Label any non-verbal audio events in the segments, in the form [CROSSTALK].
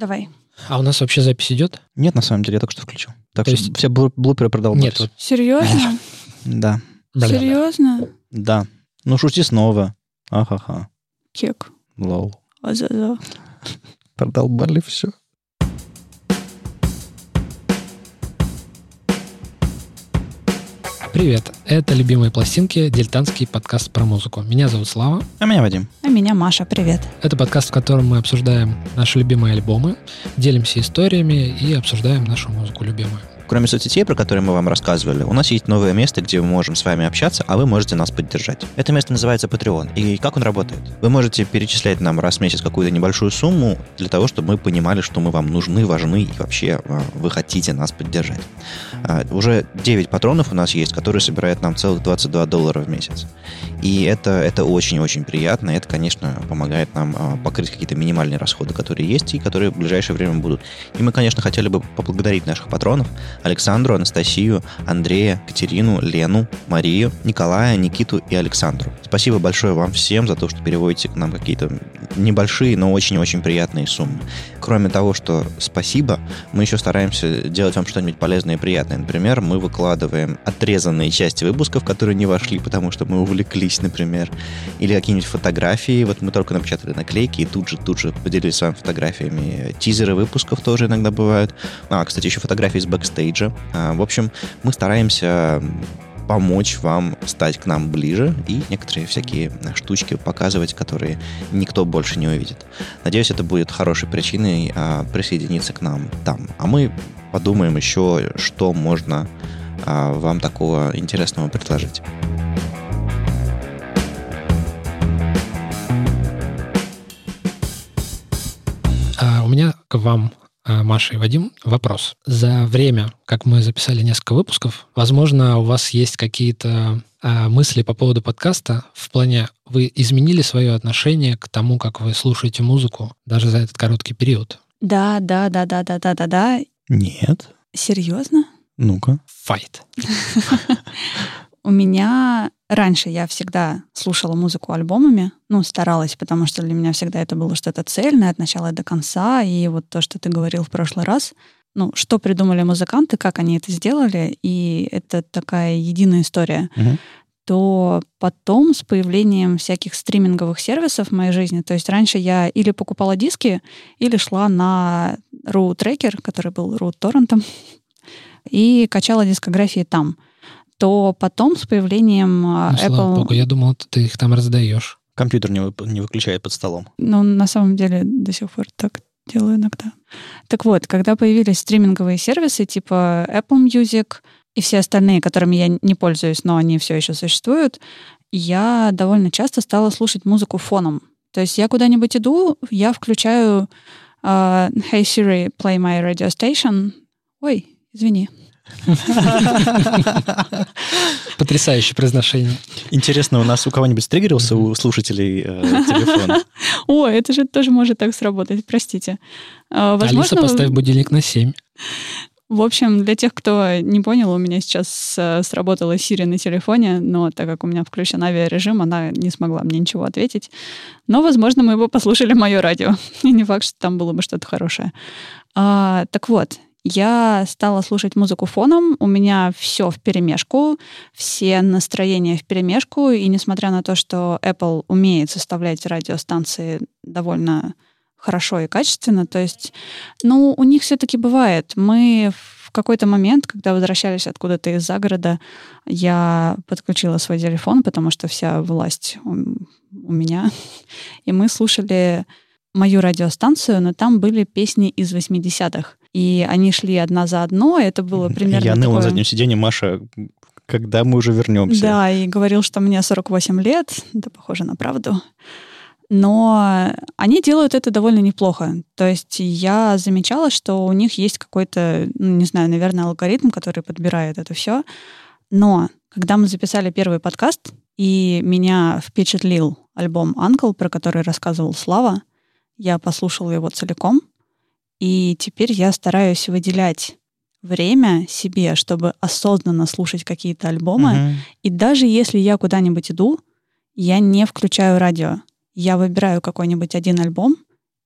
Давай. А у нас вообще запись идет? Нет, на самом деле, я только что включил. Так То что есть- все блу- блуперы продолбались. Нет, вот. Серьезно? [LAUGHS] Да. Серьезно? да. Ну, шути снова. Ахаха. Кек. Лол. Азаза. Продолбали все. Привет, это «Любимые пластинки», дилетантский подкаст про музыку. Меня зовут Слава. А меня Вадим. А меня Маша, привет. Это подкаст, в котором мы обсуждаем наши любимые альбомы, делимся историями и обсуждаем нашу музыку любимую. Кроме соцсетей, про которые мы вам рассказывали, у нас есть новое место, где мы можем с вами общаться, а вы можете нас поддержать. Это место называется Patreon. И как он работает? Вы можете перечислять нам раз в месяц какую-то небольшую сумму для того, чтобы мы понимали, что мы вам нужны, важны и вообще а, вы хотите нас поддержать. А, Уже 9 патронов у нас есть, которые собирают нам целых 22 доллара в месяц. И это, это очень-очень приятно. Это, конечно, помогает нам а, покрыть какие-то минимальные расходы, которые есть и которые в ближайшее время будут. И мы, конечно, хотели бы поблагодарить наших патронов. Александру, Анастасию, Андрея, Катерину, Лену, Марию, Николая, Никиту и Александру. Спасибо большое вам всем за то, что переводите к нам какие-то небольшие, но очень-очень приятные суммы. Кроме того, что спасибо, мы еще стараемся делать вам что-нибудь полезное и приятное. Например, мы выкладываем отрезанные части выпусков, которые не вошли, потому что мы увлеклись, например. Или какие-нибудь фотографии. Вот мы только напечатали наклейки и тут же, тут же поделились с вами фотографиями. Тизеры выпусков тоже иногда бывают. А, кстати, еще фотографии из бэкстейджа. А, В общем, мы стараемся помочь вам стать к нам ближе и некоторые всякие штучки показывать, которые никто больше не увидит. Надеюсь, это будет хорошей причиной а, присоединиться к нам там. А мы подумаем еще, что можно а, вам такого интересного предложить. У меня к вам, Маша и Вадим, вопрос. За время, как мы записали несколько выпусков, возможно, у вас есть какие-то а, мысли по поводу подкаста в плане, вы изменили свое отношение к тому, как вы слушаете музыку даже за этот короткий период? Да, да, да, да, да, да, да, да. Нет. Серьезно? Ну-ка. Файт. [LAUGHS] У меня раньше я всегда слушала музыку альбомами, ну, старалась, потому что для меня всегда это было что-то цельное от начала до конца, и вот то, что ты говорил в прошлый раз, ну, что придумали музыканты, как они это сделали, и это такая единая история, Мгм. то потом с появлением всяких стриминговых сервисов в моей жизни, то есть раньше я или покупала диски, или шла на Tracker, который был Root торрентом, [LAUGHS] и качала дискографии там то потом с появлением а, Ну, слава Apple... богу, я думал, ты их там раздаешь. Компьютер не, вып- не выключает под столом. Ну, на самом деле, до сих пор так делаю иногда. Так вот, когда появились стриминговые сервисы типа Apple Music и все остальные, которыми я не пользуюсь, но они все еще существуют, я довольно часто стала слушать музыку фоном. То есть я куда-нибудь иду, я включаю а, Hey Siri, play my radio station. Ой, извини. Потрясающее произношение. Интересно, у нас у кого-нибудь стригерился у слушателей э, телефон? [LAUGHS] О, это же тоже может так сработать, простите. А, Алиса, возможно, поставь будильник на 7. В общем, для тех, кто не понял, у меня сейчас э, сработала Siri на телефоне, но так как у меня включен авиарежим, она не смогла мне ничего ответить. Но, возможно, мы бы послушали мое радио. [LAUGHS] И не факт, что там было бы что-то хорошее. А, так вот, я стала слушать музыку фоном, у меня все в перемешку, все настроения в перемешку, и несмотря на то, что Apple умеет составлять радиостанции довольно хорошо и качественно, то есть, ну, у них все-таки бывает. Мы в какой-то момент, когда возвращались откуда-то из загорода, я подключила свой телефон, потому что вся власть у, у меня, [LAUGHS] и мы слушали мою радиостанцию, но там были песни из 80-х. И они шли одна за одной, это было примерно Я ныл на такое- заднем сиденье, Маша, когда мы уже вернемся? Да, и говорил, что мне 48 лет. Это похоже на правду. Но они делают это довольно неплохо. То есть я замечала, что у них есть какой-то, ну, не знаю, наверное, алгоритм, который подбирает это все. Но когда мы записали первый подкаст, и меня впечатлил альбом «Анкл», про который рассказывал Слава, я послушала его целиком, и теперь я стараюсь выделять время себе, чтобы осознанно слушать какие-то альбомы, Мгм. и даже если я куда-нибудь иду, я не включаю радио. Я выбираю какой-нибудь один альбом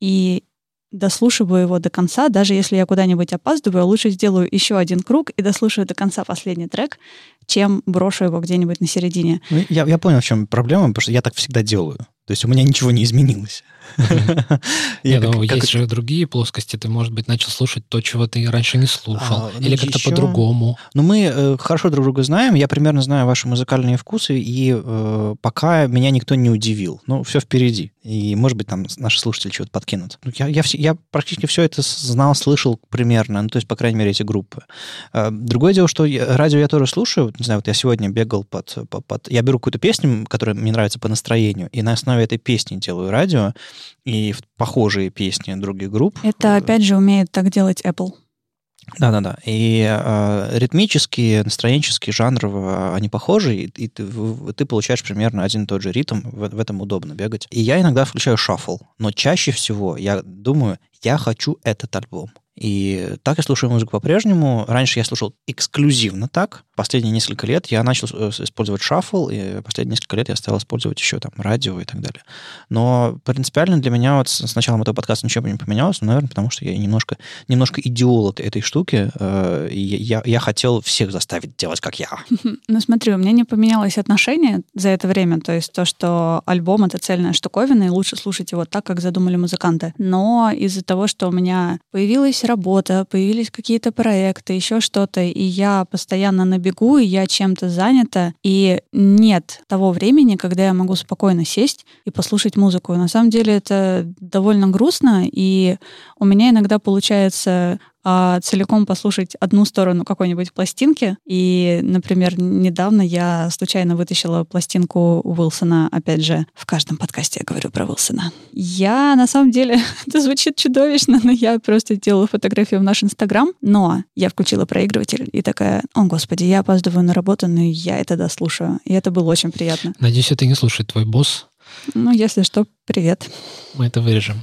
и дослушиваю его до конца, даже если я куда-нибудь опаздываю, лучше сделаю еще один круг и дослушаю до конца последний трек, чем брошу его где-нибудь на середине. Ну, я, я понял, в чем проблема, потому что я так всегда делаю. То есть у меня ничего не изменилось. [LAUGHS] Нет, ну, есть же другие плоскости. Ты, может быть, начал слушать то, чего ты раньше не слушал. А, ну, или как-то по-другому. Ну, мы э, хорошо друг друга знаем. Я примерно знаю ваши музыкальные вкусы. И э, пока меня никто не удивил. Ну, все впереди. И, может быть, там наши слушатели чего-то подкинут. Ну, я, я, я практически все это знал, слышал примерно. Ну, то есть, по крайней мере, эти группы. Э, другое дело, что я, радио я тоже слушаю. Не знаю, вот я сегодня бегал под, под я беру какую-то песню, которая мне нравится по настроению, и на основе этой песни делаю радио и похожие песни других групп. Это, опять же, умеет так делать Apple. Да-да-да. И э, ритмические, настроенческие, жанрово они похожи, и, и ты, ты получаешь примерно один и тот же ритм, в, в этом удобно бегать. И я иногда включаю шаффл, но чаще всего я думаю, я хочу этот альбом. И так я слушаю музыку по-прежнему. Раньше я слушал эксклюзивно так. Последние несколько лет я начал э, использовать шаффл, и последние несколько лет я стал использовать еще там радио и так далее. Но принципиально для меня вот с началом этого подкаста ничего не поменялось, ну, наверное, потому что я немножко, немножко идеол этой штуки, э, и я, я хотел всех заставить делать, как я. Ну смотри, у меня не поменялось отношение за это время, то есть то, что альбом — это цельная штуковина, и лучше слушать его так, как задумали музыканты. Но из-за того, что у меня появилась работа, появились какие-то проекты, еще что-то, и я постоянно на бегу, и я чем-то занята, и нет того времени, когда я могу спокойно сесть и послушать музыку. На самом деле это довольно грустно, и у меня иногда получается а, целиком послушать одну сторону какой-нибудь пластинки. И, например, недавно я случайно вытащила пластинку Уилсона, опять же, в каждом подкасте я говорю про Уилсона. Я, на самом деле, [LAUGHS] это звучит чудовищно, но я просто делала фотографию в наш Инстаграм, но я включила проигрыватель и такая, о, господи, я опаздываю на работу, но я это дослушаю. И это было очень приятно. Надеюсь, это не слушает твой босс. Ну, если что, привет. Мы это вырежем.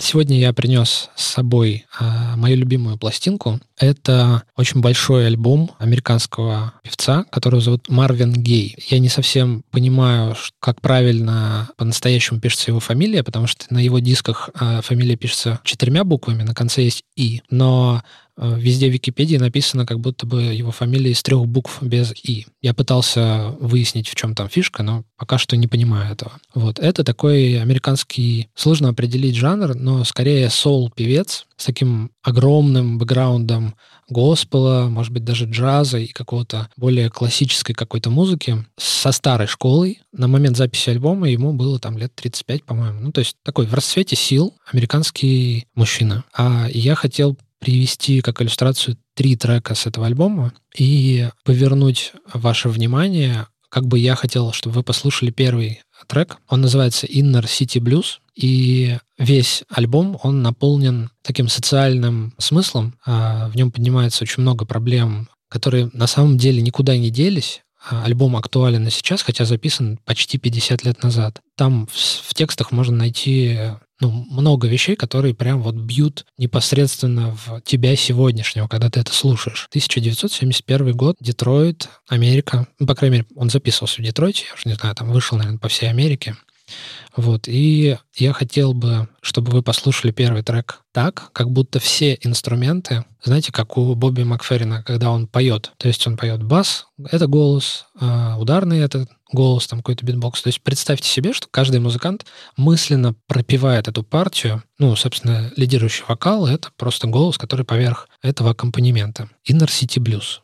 Сегодня я принес с собой э, мою любимую пластинку. Это очень большой альбом американского певца, которого зовут Марвин Гей. Я не совсем понимаю, как правильно по-настоящему пишется его фамилия, потому что на его дисках э, фамилия пишется четырьмя буквами, на конце есть «и». Но везде в Википедии написано, как будто бы его фамилия из трех букв без «и». Я пытался выяснить, в чем там фишка, но пока что не понимаю этого. Вот. Это такой американский, сложно определить жанр, но скорее соул-певец с таким огромным бэкграундом госпела, может быть, даже джаза и какого-то более классической какой-то музыки со старой школой. На момент записи альбома ему было там лет 35, по-моему. Ну, то есть такой в расцвете сил американский мужчина. А я хотел привести как иллюстрацию три трека с этого альбома и повернуть ваше внимание, как бы я хотел, чтобы вы послушали первый трек. Он называется Inner City Blues, и весь альбом, он наполнен таким социальным смыслом. А, в нем поднимается очень много проблем, которые на самом деле никуда не делись, а, альбом актуален и сейчас, хотя записан почти 50 лет назад. Там в, в текстах можно найти ну, много вещей, которые прям вот бьют непосредственно в тебя сегодняшнего, когда ты это слушаешь. 1971 год, Детройт, Америка. Ну, по крайней мере, он записывался в Детройте, я уже не знаю, там вышел, наверное, по всей Америке. Вот, и я хотел бы, чтобы вы послушали первый трек так, как будто все инструменты, знаете, как у Бобби Макферрина, когда он поет. То есть он поет бас, это голос, а, ударный это голос, там какой-то битбокс. То есть представьте себе, что каждый музыкант мысленно пропевает эту партию. Ну, собственно, лидирующий вокал — это просто голос, который поверх этого аккомпанемента. Inner City Blues.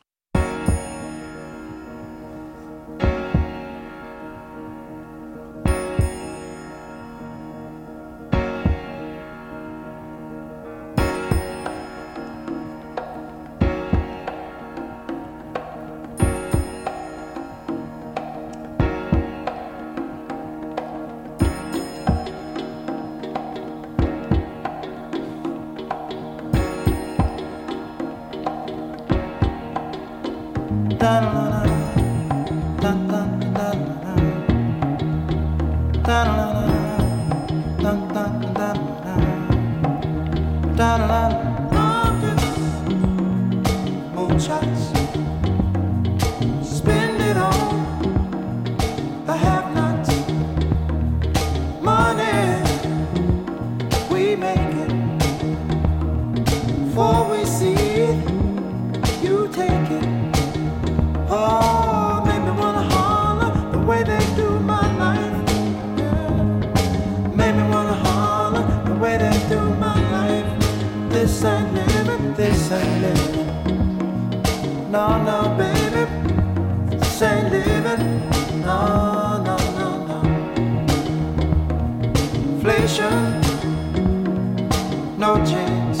No chance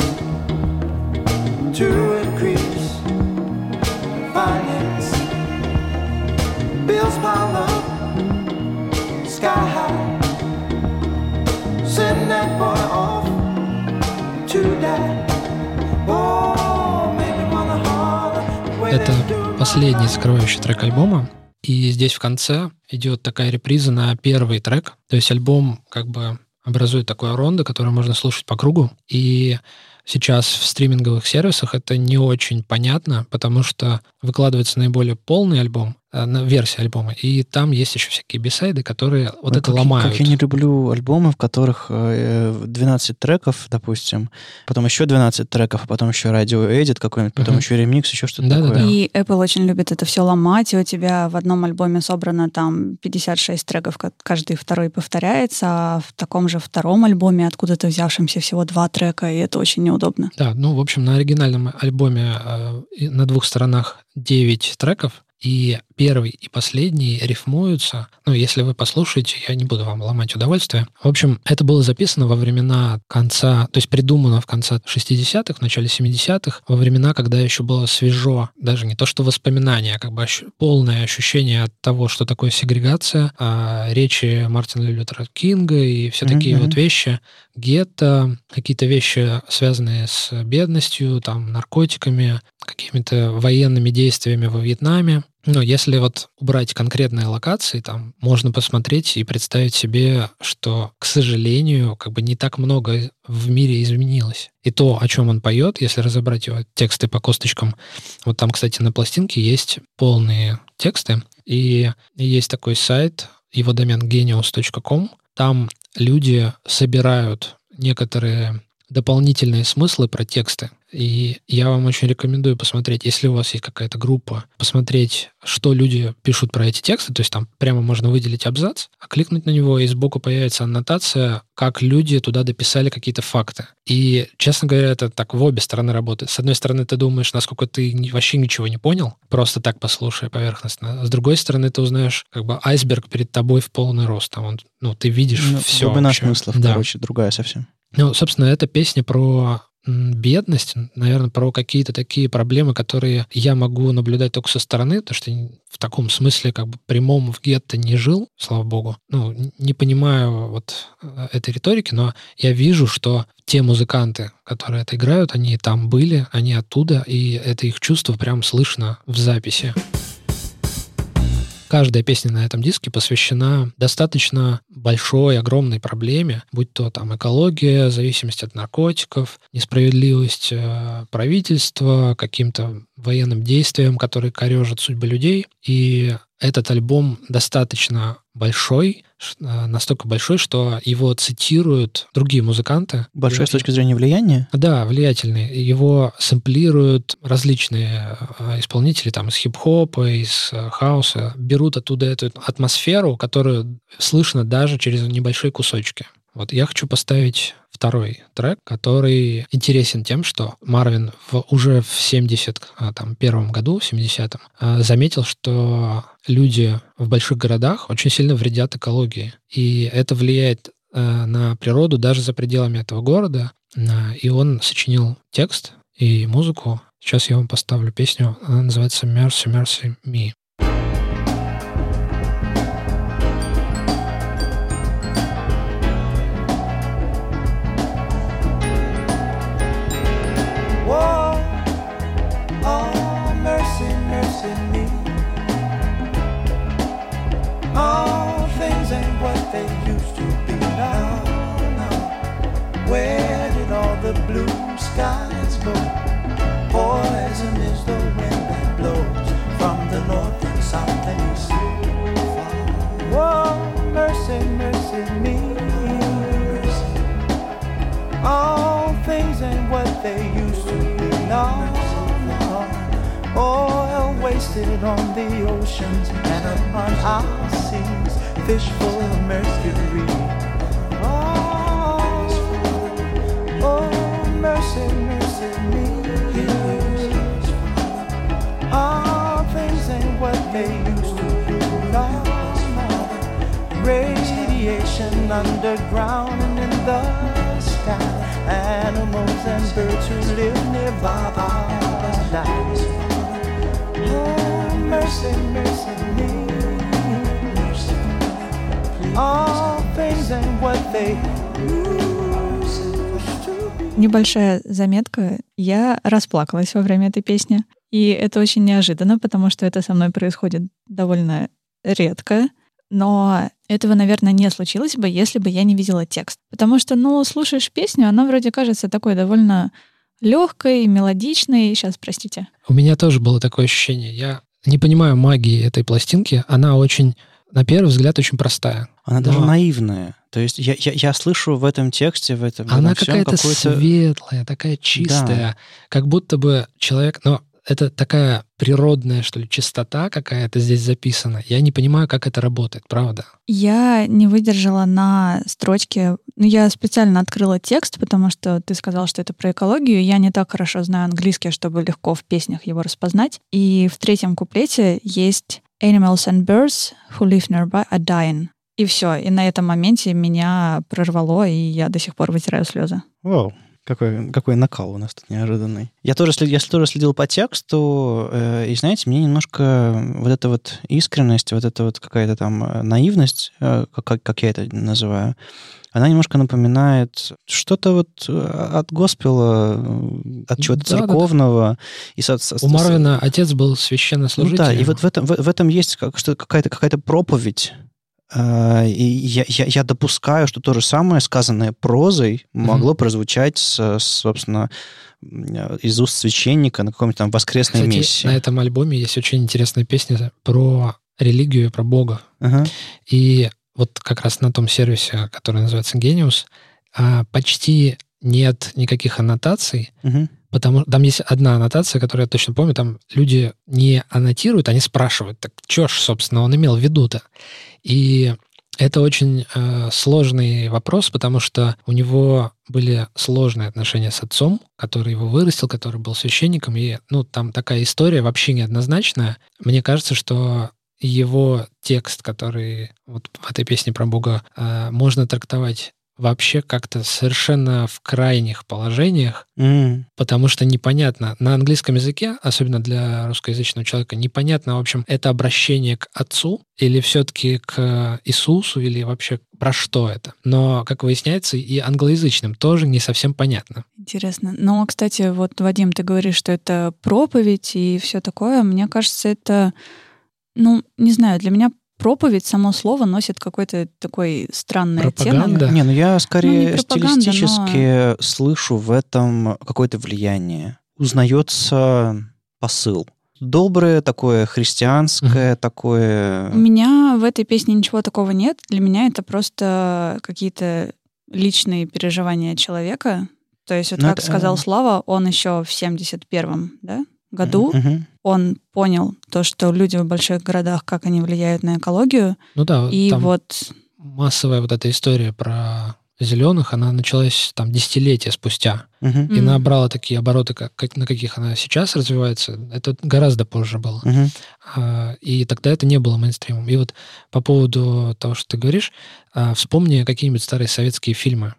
to increase finance. Bills pile up, sky high. Send that boy off to die. Oh, wanna holler Это последний закрывающий трек альбома. И здесь в конце идет такая реприза на первый трек. То есть альбом как бы образует такое рондо, которое можно слушать по кругу. И сейчас в стриминговых сервисах это не очень понятно, потому что выкладывается наиболее полный альбом, версия альбома, и там есть еще всякие бисайды, которые вот Ой, это как я- ломают. Как я не люблю альбомы, в которых э, 12 треков, допустим, потом еще 12 треков, а потом еще радио-эдит какой-нибудь, потом Мгм. еще ремикс, еще что-то Да-да-да. такое. И Apple очень любит это все ломать, и у тебя в одном альбоме собрано там 56 треков, ка- каждый второй повторяется, а в таком же втором альбоме откуда-то взявшемся всего два трека, и это очень неудобно. Да, ну, в общем, на оригинальном альбоме э, на двух сторонах 9 треков, и первый и последний рифмуются. Ну, если вы послушаете, я не буду вам ломать удовольствие. В общем, это было записано во времена конца, то есть придумано в конце 60-х, в начале 70-х, во времена, когда еще было свежо, даже не то что воспоминания, а как бы ощу- полное ощущение от того, что такое сегрегация, а, речи Мартина Лютера Кинга и все такие мгм. вот вещи, гетто, какие-то вещи, связанные с бедностью, там, наркотиками, какими-то военными действиями во Вьетнаме. Но если вот убрать конкретные локации, там можно посмотреть и представить себе, что, к сожалению, как бы не так много в мире изменилось. И то, о чем он поет, если разобрать его тексты по косточкам, вот там, кстати, на пластинке есть полные тексты, и есть такой сайт, его домен genius.com, там люди собирают некоторые дополнительные смыслы про тексты. И я вам очень рекомендую посмотреть, если у вас есть какая-то группа, посмотреть, что люди пишут про эти тексты. То есть там прямо можно выделить абзац, а кликнуть на него, и сбоку появится аннотация, как люди туда дописали какие-то факты. И, честно говоря, это так в обе стороны работает. С одной стороны, ты думаешь, насколько ты вообще ничего не понял, просто так послушай поверхностно. С другой стороны, ты узнаешь, как бы айсберг перед тобой в полный рост. Там он, ну, ты видишь Ну, все. Глубина смыслов, Да. короче, другая совсем. Ну, собственно, эта песня про бедность, наверное, про какие-то такие проблемы, которые я могу наблюдать только со стороны, потому что в таком смысле как бы прямом в гетто не жил, слава богу. Ну, не понимаю вот э, этой риторики, но я вижу, что те музыканты, которые это играют, они там были, они оттуда, и это их чувство прям слышно в записи. Каждая песня на этом диске посвящена достаточно большой, огромной проблеме, будь то там экология, зависимость от наркотиков, несправедливость э, правительства, каким-то военным действиям, которые корежат судьбы людей. И этот альбом достаточно большой, настолько большой, что его цитируют другие музыканты. Большое с И- точки зрения влияния. да, влиятельный. Его сэмплируют различные э, исполнители там из хип-хопа, из э, хаоса, берут оттуда эту атмосферу, которую слышно даже через небольшие кусочки. Вот я хочу поставить второй трек, который интересен тем, что Марвин в, уже в 71 году, в 70-м, э, заметил, что люди в больших городах очень сильно вредят экологии. И это влияет э, на природу даже за пределами этого города. И он сочинил текст и музыку. Сейчас я вам поставлю песню. Она называется Mercy, Mercy Me. wasted on the oceans and upon our seas, fish full of mercury. Oh, oh mercy, mercy me. Our things ain't what they used to be. No, no. Radiation underground and in the sky. Animals and birds who live nearby are dying. Небольшая заметка. Я расплакалась во время этой песни. И это очень неожиданно, потому что это со мной происходит довольно редко. Но этого, наверное, не случилось бы, если бы я не видела текст. Потому что, ну, слушаешь песню, она вроде кажется такой довольно легкой, мелодичной. Сейчас, простите. У меня тоже было такое ощущение. Я не понимаю магии этой пластинки. Она очень, на первый взгляд, очень простая. Она Но даже наивная. То есть я, я, я слышу в этом тексте, в этом, Она какая-то светлая, такая чистая, как будто бы человек... Но это такая природная, что ли, чистота какая-то здесь записана. Я не понимаю, как это работает, правда? Я не выдержала на строчке. Ну, я специально открыла текст, потому что ты сказал, что это про экологию. Я не так хорошо знаю английский, чтобы легко в песнях его распознать. И в третьем куплете есть Animals and birds who live nearby are dying. И все. И на этом моменте меня прорвало, и я до сих пор вытираю слезы. Вау, какой, какой накал у нас тут неожиданный. Я тоже, след- я тоже следил по тексту, э, и, знаете, мне немножко вот эта вот искренность, вот эта вот какая-то там э, наивность, э, как, как я это называю, она немножко напоминает что-то вот э, от госпела, э, от чего-то Да-да-да. церковного. И со- со- У Марвина отец был священнослужителем. ну да, и вот в этом, в, в этом есть как, что, какая-то, какая-то проповедь. А, я, я, я допускаю, что то же самое, сказанное прозой, могло прозвучать, с, собственно, из уст священника на каком-нибудь там воскресной Кстати, мессе. на этом альбоме есть очень интересная песня про религию, про Бога. Ага. И вот как раз на том сервисе, который называется Genius, а, почти нет никаких аннотаций, Мгм. Потому там есть одна аннотация, которую я точно помню, там люди не аннотируют, они спрашивают, так что ж, собственно, он имел в виду-то? И это очень э, сложный вопрос, потому что у него были сложные отношения с отцом, который его вырастил, который был священником, и ну там такая история вообще неоднозначная. Мне кажется, что его текст, который вот в этой песне про Бога, э, можно трактовать вообще как-то совершенно в крайних положениях, М. потому что непонятно на английском языке, особенно для русскоязычного человека, непонятно, в общем, это обращение к отцу или все-таки к Иисусу, или вообще про что это. Но, как выясняется, и англоязычным тоже не совсем понятно. Интересно. Но, кстати, вот, Вадим, ты говоришь, что это проповедь и все такое. Мне кажется, это, ну, не знаю, для меня проповедь, само слово носит какой-то такой странный Пропаганда? оттенок. Не, ну я скорее пропаганда, стилистически слышу в этом какое-то влияние. Узнается посыл. Доброе, такое христианское, такое... У меня в этой песне ничего такого нет. Для меня это просто какие-то личные переживания человека. То есть, вот Ну, как это, сказал э, Слава, он еще в 71-м да, году, Мгм. он понял то, что люди в больших городах, как они влияют на экологию. Ну да, И вот массовая вот эта история про зеленых, она началась там десятилетия спустя. Мгм. и набрала такие обороты, как, как- на каких она сейчас развивается, это гораздо позже было. Мгм. А, И тогда это не было мейнстримом. И вот по поводу того, что ты говоришь, а, вспомни какие-нибудь старые советские фильмы.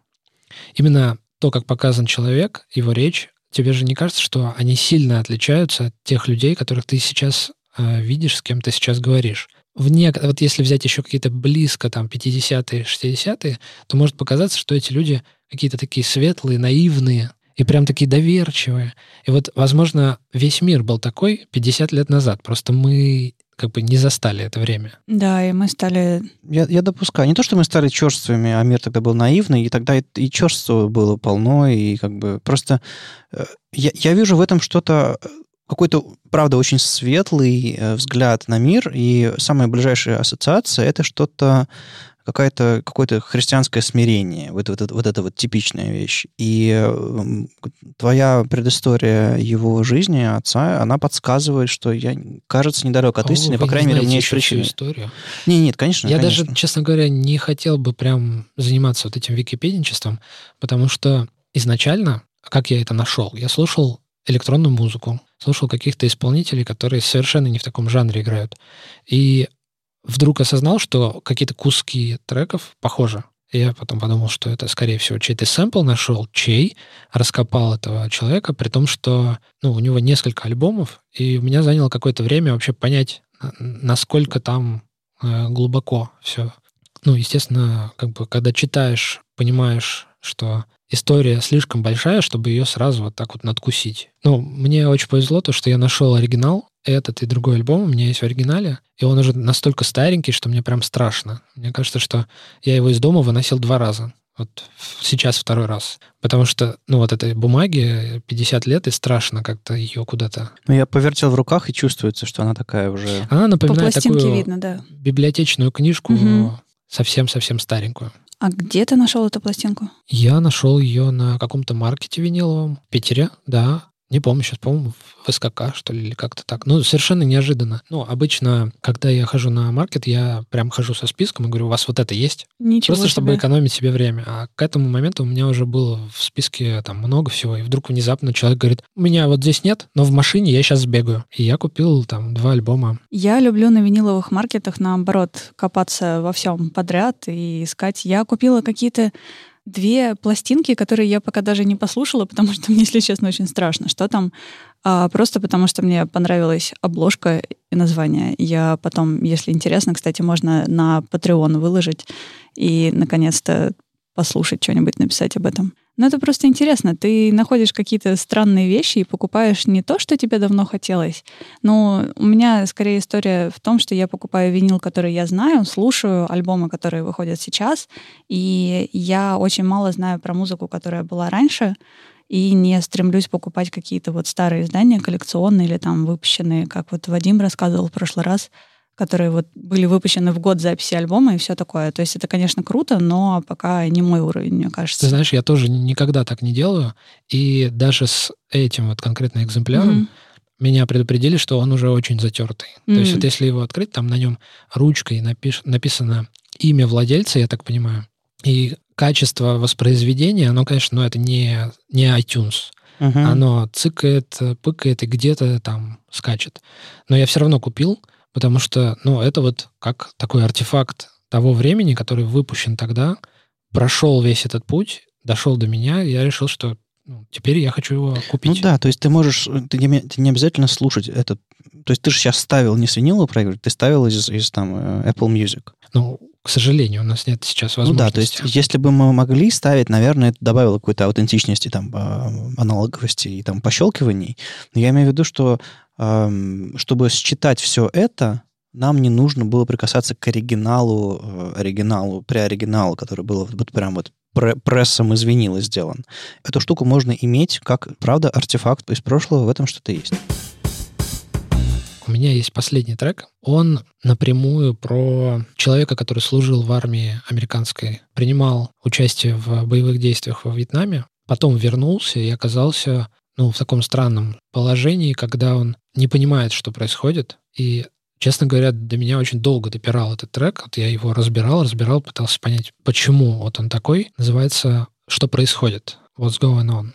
Именно то, как показан человек, его речь, тебе же не кажется, что они сильно отличаются от тех людей, которых ты сейчас а, видишь, с кем ты сейчас говоришь. В нек- Вот если взять еще какие-то близко там 50-е, 60-е, то может показаться, что эти люди какие-то такие светлые, наивные и прям такие доверчивые. И вот, возможно, весь мир был такой 50 лет назад. Просто мы как бы не застали это время. да, и мы стали Я, я допускаю. Не то, что мы стали черствыми, а мир тогда был наивный, и тогда и, и черства было полно, и как бы просто... э, Я, я вижу в этом что-то, э, какой-то, правда, очень светлый э, взгляд на мир, и самая ближайшая ассоциация — это что-то какая-то, какое-то христианское смирение, вот, вот, вот это вот типичная вещь. И э, твоя предыстория его жизни, отца, она подсказывает, что я, кажется, недалек от О, истины, вы по не крайней мере, есть еще всю историю. Не, нет, конечно, Я конечно. даже, честно говоря, не хотел бы прям заниматься вот этим википедничеством, потому что изначально, как я это нашел, я слушал электронную музыку, слушал каких-то исполнителей, которые совершенно не в таком жанре играют. И вдруг осознал, что какие-то куски треков похожи. Я потом подумал, что это, скорее всего, чей-то сэмпл нашел, чей, раскопал этого человека, при том, что ну, у него несколько альбомов, и у меня заняло какое-то время вообще понять, насколько там э, глубоко все. Ну, естественно, как бы, когда читаешь, понимаешь, что история слишком большая, чтобы ее сразу вот так вот надкусить. Ну, мне очень повезло то, что я нашел оригинал, этот и другой альбом у меня есть в оригинале, и он уже настолько старенький, что мне прям страшно. Мне кажется, что я его из дома выносил два раза. Вот сейчас второй раз. Потому что, ну, вот этой бумаги 50 лет, и страшно как-то ее куда-то... Ну, я повертел в руках, и чувствуется, что она такая уже... Она напоминает По такую видно, да. библиотечную книжку, Мгм. совсем-совсем старенькую. А где ты нашел эту пластинку? Я нашел ее на каком-то маркете виниловом в Питере, да. Не помню сейчас, по-моему, в СКК, что ли, или как-то так. Ну, совершенно неожиданно. Ну, обычно, когда я хожу на маркет, я прям хожу со списком и говорю, у вас вот это есть? Ничего Просто чтобы себе. экономить себе время. А к этому моменту у меня уже было в списке там много всего. И вдруг внезапно человек говорит, у меня вот здесь нет, но в машине я сейчас сбегаю. И я купил там два альбома. Я люблю на виниловых маркетах, наоборот, копаться во всем подряд и искать. Я купила какие-то две пластинки, которые я пока даже не послушала, потому что мне, если честно, очень страшно. Что там? А, просто потому что мне понравилась обложка и название. Я потом, если интересно, кстати, можно на Patreon выложить и, наконец-то, послушать что-нибудь, написать об этом. Но это просто интересно. Ты находишь какие-то странные вещи и покупаешь не то, что тебе давно хотелось, но у меня скорее история в том, что я покупаю винил, который я знаю, слушаю альбомы, которые выходят сейчас, и я очень мало знаю про музыку, которая была раньше, и не стремлюсь покупать какие-то вот старые издания, коллекционные или там выпущенные, как вот Вадим рассказывал в прошлый раз, которые вот были выпущены в год записи альбома и все такое. То есть это, конечно, круто, но пока не мой уровень, мне кажется. Ты знаешь, я тоже никогда так не делаю. И даже с этим вот конкретным экземпляром Мгм. меня предупредили, что он уже очень затертый. То есть вот если его открыть, там на нем ручкой напиш- написано имя владельца, я так понимаю, и качество воспроизведения, оно, конечно, ну, это не, не iTunes. Мгм. Оно цыкает, пыкает и где-то там скачет. Но я все равно купил, потому что, ну, это вот как такой артефакт того времени, который выпущен тогда, прошел весь этот путь, дошел до меня, и я решил, что ну, теперь я хочу его Ну купить. да, то есть ты можешь, ты не, ты не обязательно слушать этот... То есть ты же сейчас ставил не с винилового проигрывателя, ты ставил из, из там э, Apple Music. Ну, к сожалению, у нас нет сейчас Ну возможности. да, то есть если бы мы могли ставить, наверное, это добавило какой-то аутентичности, там, э, аналоговости и там пощелкиваний. Но я имею в виду, что чтобы считать все это, нам не нужно было прикасаться к оригиналу, э, оригиналу, преоригиналу, который был вот, прям вот пре- прессом из винила сделан. Эту штуку можно иметь как, правда, артефакт из прошлого, в этом что-то есть. У меня есть последний трек. Он напрямую про человека, который служил в армии американской, принимал участие в боевых действиях во Вьетнаме, потом вернулся и оказался ну, в таком странном положении, когда он не понимает, что происходит. И, честно говоря, до меня очень долго допирал этот трек. Вот я его разбирал, разбирал, пытался понять, почему вот он такой. Называется «Что происходит?» What's going on?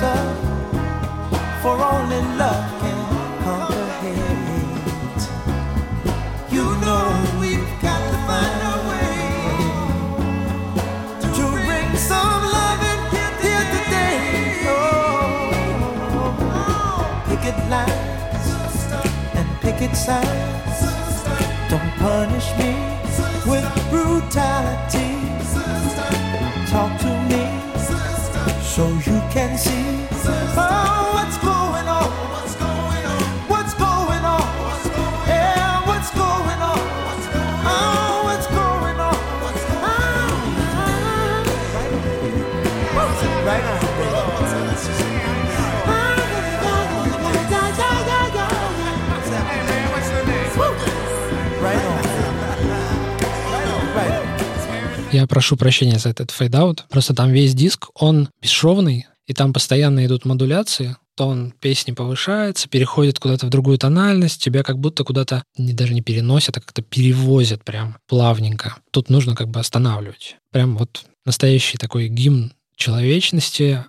for only love can conquer hate. You know we've got to find a way to bring some love loving here today. Oh, picket lines and picket signs. Don't punish me with brutality. So you can see Я прошу прощения за этот fade out. Просто там весь диск, он бесшовный, и там постоянно идут модуляции. Тон песни повышается, переходит куда-то в другую тональность, тебя как будто куда-то не, даже не переносят, а как-то перевозят прям плавненько. Тут нужно как бы останавливать. Прям вот настоящий такой гимн человечности,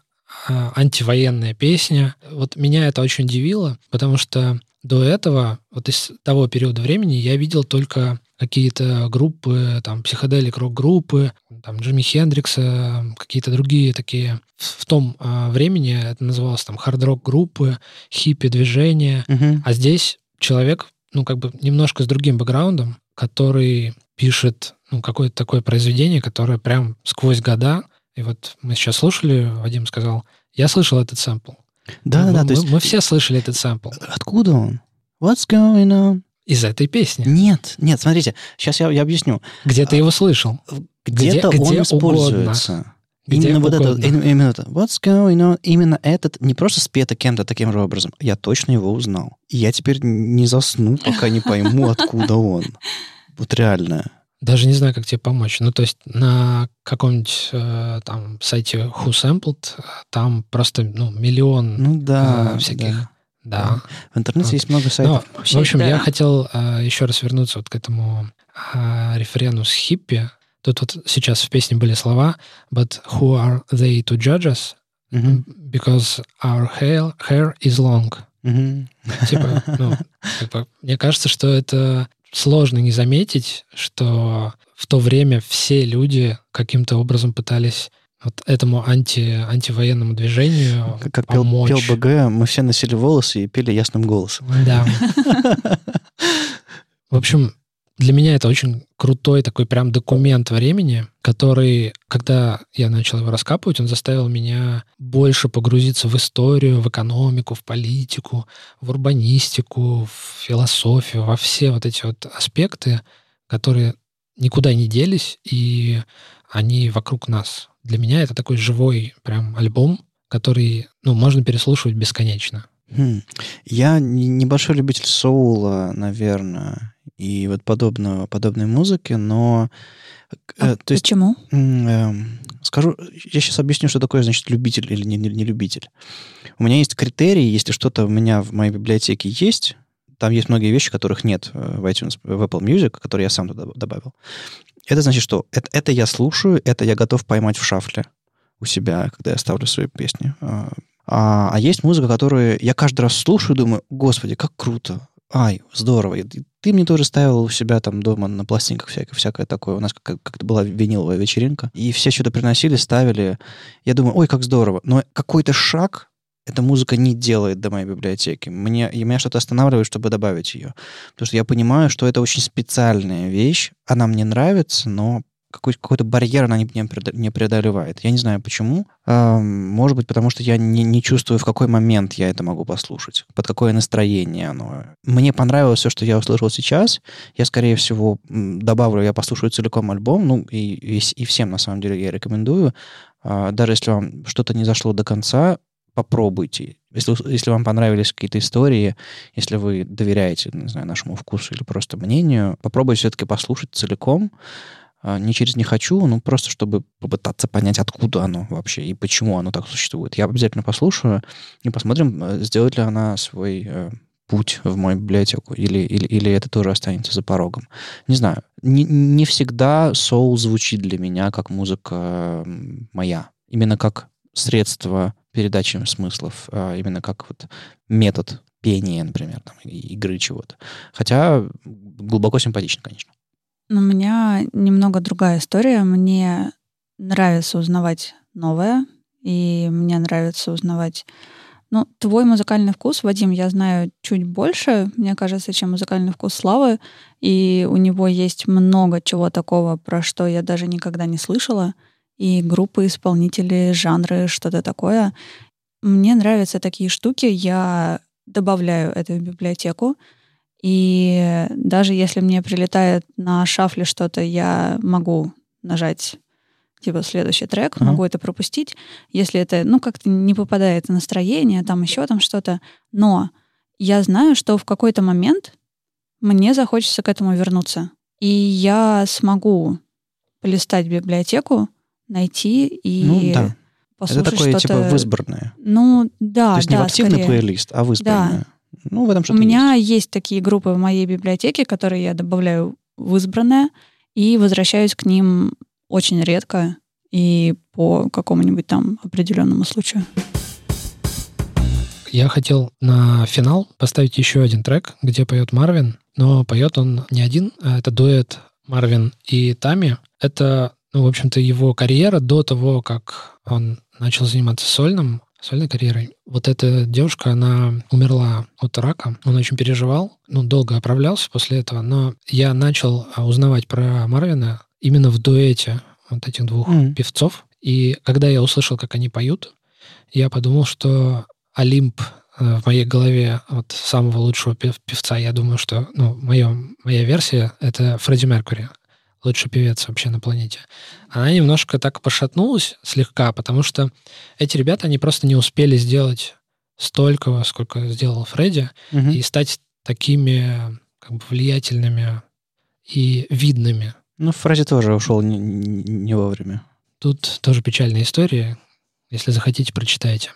а, антивоенная песня. Вот меня это очень удивило, потому что до этого, вот из того периода времени, я видел только какие-то группы, там, psychedelic rock-группы, там, Джимми Хендрикса, какие-то другие такие. В, в том а, времени это называлось там хард-рок группы, хиппи-движения. Мгм. А здесь человек, ну, как бы немножко с другим бэкграундом, который пишет, ну, какое-то такое произведение, которое прям сквозь года. И вот мы сейчас слушали, Вадим сказал, я слышал этот сэмпл. Да-да-да, мы, то есть мы все слышали этот сэмпл откуда он? What's going on? Из этой песни. Нет, нет, смотрите, сейчас я, я объясню. Где ты его слышал? Где-то Где- он где используется. Где именно вот это, угодно. именно, это. What's going on? Именно этот, не просто спето кем-то таким же образом. Я точно его узнал. И я теперь не засну, пока не пойму, откуда он. Вот реально. Даже не знаю, как тебе помочь. Ну, то есть на каком-нибудь э, там сайте Who Sampled э, там просто ну, миллион Ну да, э, всяких. да. Да. В интернете Вот. есть много Ну, сайтов. в общем, да. я хотел э, еще раз вернуться вот к этому э, рефрену с хиппи. Тут вот сейчас в песне были слова «But who are they to judge us? Because our hair, hair is long». мгм. Типа, ну, бы, мне кажется, что это сложно не заметить, что в то время все люди каким-то образом пытались вот этому анти, антивоенному движению Как, как пел, помочь. пел БГ, мы все носили волосы и пели ясным голосом. Да. [LAUGHS] В общем, для меня это очень крутой такой прям документ времени, который, когда я начал его раскапывать, он заставил меня больше погрузиться в историю, в экономику, в политику, в урбанистику, в философию, во все вот эти вот аспекты, которые никуда не делись, и они вокруг нас. Для меня это такой живой прям альбом, который, ну, можно переслушивать бесконечно. Хм. Я не- небольшой любитель соула, наверное, и вот подобного, подобной музыки, но... э, А то есть, Почему? м, эм, скажу, я сейчас объясню, что такое, значит, любитель или не, не- не любитель. У меня есть критерии, если что-то у меня в моей библиотеке есть, там есть многие вещи, которых нет э, в iTunes, в Apple Music, которые я сам туда добавил. Это значит, что это, это я слушаю, это я готов поймать в шафле у себя, когда я ставлю свои песни. А, а, а есть музыка, которую я каждый раз слушаю, думаю, господи, как круто. Ай, здорово. И ты мне тоже ставил у себя там дома на пластинках всякое, всякое такое. У нас как- как-то была виниловая вечеринка. И все что-то приносили, ставили. Я думаю, ой, как здорово. Но какой-то шаг эта музыка не делает до моей библиотеки. Мне, и меня что-то останавливает, чтобы добавить ее. Потому что я понимаю, что это очень специальная вещь. Она мне нравится, но какой- какой-то барьер она не, не преодо- не преодолевает. Я не знаю почему. Может быть, потому что я не, не чувствую, в какой момент я это могу послушать, под какое настроение оно. Мне понравилось все, что я услышал сейчас. Я, скорее всего, добавлю, я послушаю целиком альбом, ну, и, и, и всем, на самом деле, я рекомендую. А, Даже если вам что-то не зашло до конца, попробуйте. Если, если вам понравились какие-то истории, если вы доверяете, не знаю, нашему вкусу или просто мнению, попробуйте все-таки послушать целиком, а, не через «не хочу», ну, просто чтобы попытаться понять, откуда оно вообще и почему оно так существует. Я обязательно послушаю и посмотрим, э, сделает ли она свой э, путь в мою библиотеку, или, или, или это тоже останется за порогом. Не знаю. Не, не всегда соул звучит для меня как музыка моя. Именно как средство передачи смыслов, а именно как вот метод пения, например, там, игры чего-то. Хотя глубоко симпатично, конечно. У меня немного другая история. Мне нравится узнавать новое, и мне нравится узнавать Ну, твой музыкальный вкус, Вадим, я знаю чуть больше, мне кажется, чем музыкальный вкус Славы. И у него есть много чего такого, про что я даже никогда не слышала. И группы, исполнители, жанры, что-то такое. Мне нравятся такие штуки, я добавляю это в библиотеку. И даже если мне прилетает на шафле что-то, я могу нажать типа следующий трек, Ага. могу это пропустить, если это, ну, как-то не попадает настроение, там еще там что-то. Но я знаю, что в какой-то момент мне захочется к этому вернуться. И я смогу полистать библиотеку, найти и Ну да. Это послушать такое что-то. типа в избранное. Ну, да, То есть не да, в активный скорее. плейлист, а в избранное. Ну, в этом У что-то меня есть. есть. такие группы в моей библиотеке, которые я добавляю в избранное и возвращаюсь к ним очень редко и по какому-нибудь там определенному случаю. Я хотел на финал поставить еще один трек, где поет Марвин, но поет он не один, а это дуэт Марвин и Тами. Это, ну, в общем-то, его карьера до того, как он начал заниматься сольным, сольной карьерой. Вот эта девушка, она умерла от рака. Он очень переживал, ну, долго оправлялся после этого, но я начал а, узнавать про Марвина именно в дуэте вот этих двух Мгм. певцов. И когда я услышал, как они поют, я подумал, что Олимп э, в моей голове от самого лучшего пев- певца, я думаю, что ну, моё, моя версия — это Фредди Меркури, лучший певец вообще на планете. Она немножко так пошатнулась слегка, потому что эти ребята, они просто не успели сделать столько, сколько сделал Фредди, Мгм. и стать такими как бы влиятельными и видными. Ну, Фрази тоже ушел не, не- не вовремя. Тут тоже печальная история. Если захотите, прочитайте.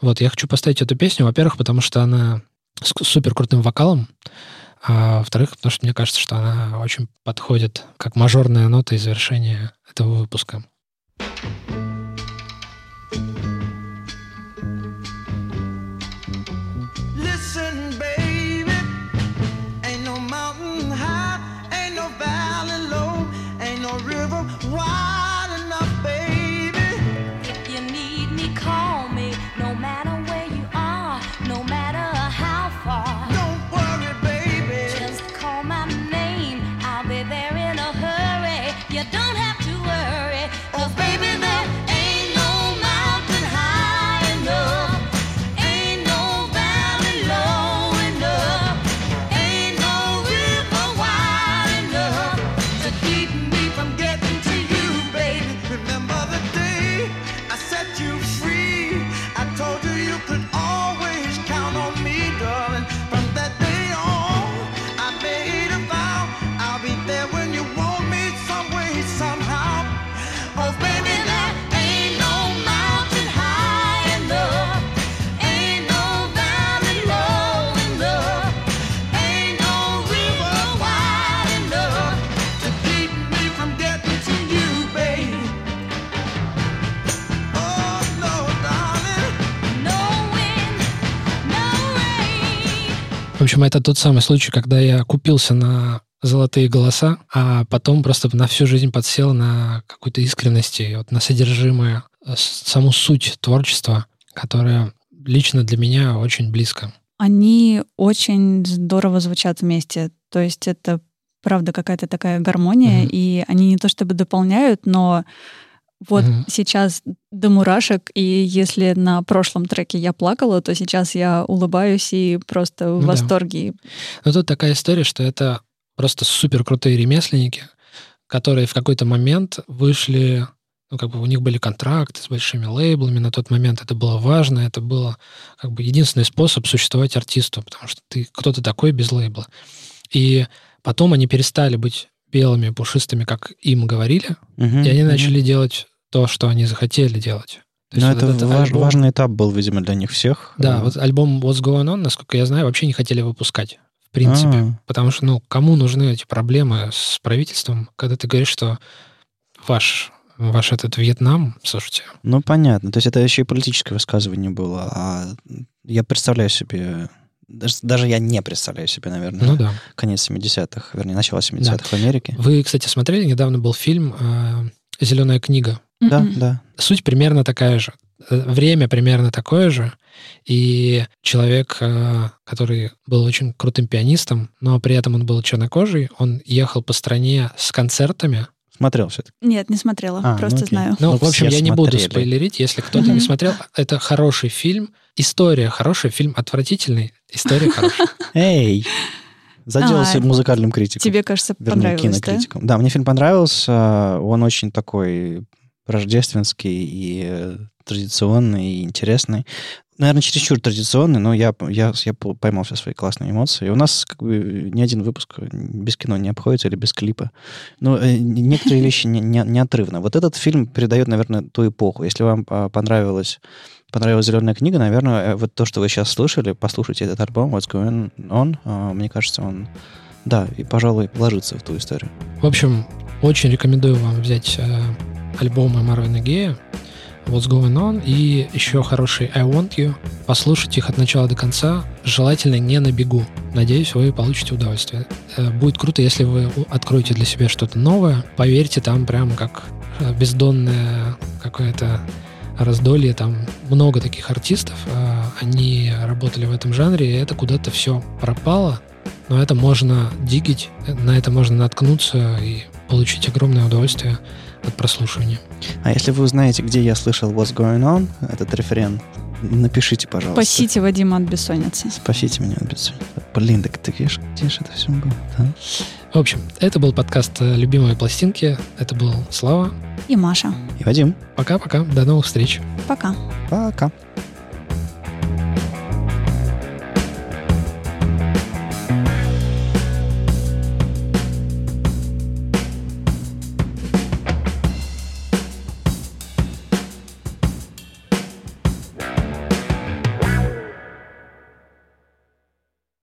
Вот, я хочу поставить эту песню, во-первых, потому что она с супер крутым вокалом, а во-вторых, потому что мне кажется, что она очень подходит как мажорная нота и завершение этого выпуска. Listen, общем, это тот самый случай, когда я купился на золотые голоса, а потом просто на всю жизнь подсел на какую-то искренность и вот на содержимое, э, саму суть творчества, которая лично для меня очень близко. Они очень здорово звучат вместе. То есть это правда какая-то такая гармония, Мгм. и они не то чтобы дополняют, но вот Мгм. сейчас до мурашек, и если на прошлом треке я плакала, то сейчас я улыбаюсь и просто в Ну да. восторге. Но тут такая история, что это просто супер крутые ремесленники, которые в какой-то момент вышли, ну, как бы у них были контракты с большими лейблами, на тот момент это было важно, это было как бы единственный способ существовать артисту, потому что ты кто-то такой без лейбла. И потом они перестали быть белыми, пушистыми, как им говорили, Мгм, и они мгм. начали делать то, что они захотели делать. То есть это вот важ- альбом- важный этап был, видимо, для них всех. Да, Э, вот альбом What's Going On, насколько я знаю, вообще не хотели выпускать, в принципе. а, Потому что, ну, кому нужны эти проблемы с правительством, когда ты говоришь, что ваш, ваш этот Вьетнам, слушайте, Ну, понятно. То есть это еще и политическое высказывание было. А я представляю себе... Даже, даже я не представляю себе, наверное, ну да. конец 70-х, вернее, начало 70-х в Америке. Вы, кстати, смотрели, недавно был фильм «Зеленая книга». Да, да. Суть примерно такая же. Э, Время примерно такое же. И человек, э, который был очень крутым пианистом, но при этом он был чернокожий, он ехал по стране с концертами. Смотрел все-таки. Нет, не смотрела, А, ну просто окей. знаю. Ну, Ну, в общем, я не буду смотрели. спойлерить, если кто-то не смотрел. Это хороший фильм, история хорошая, фильм отвратительный, история [LAUGHS] хорошая. Эй! Заделался А, музыкальным критиком. Тебе, кажется, Вернее, понравилось, да? кинокритиком. Да? мне фильм понравился. Он очень такой рождественский и э, традиционный, и интересный. Наверное, чересчур традиционный, но я, я, я поймал все свои классные эмоции. И у нас как бы ни один выпуск без кино не обходится или без клипа. Э, некоторые вещи не, не, неотрывно. Вот этот фильм передает, наверное, ту эпоху. Если вам а, понравилось понравилась «Зеленая книга», наверное, э, вот то, что вы сейчас слышали, послушайте этот альбом «What's Going On», мне кажется, он, да, и, пожалуй, ложится в ту историю. В общем, очень рекомендую вам взять альбомы Марвина Гея What's Going On и еще хороший I Want You. Послушать их от начала до конца, желательно не на бегу. Надеюсь, вы получите удовольствие. Э, Будет круто, если вы откроете для себя что-то новое. Поверьте, там прям как э, бездонное какое-то раздолье, там много таких артистов, э, они работали в этом жанре, и это куда-то все пропало, но это можно дигить, на это можно наткнуться и получить огромное удовольствие от прослушивания. А если вы узнаете, где я слышал «What's Going On», этот рефрен, напишите, пожалуйста. Спасите Вадима от бессонницы. Спасите меня от бессонницы. Блин, так ты ж где ж это все было? да? В общем, это был подкаст э, «Любимые пластинки». Это был Слава. И Маша. И Вадим, Пока-пока. До новых встреч. Пока. пока.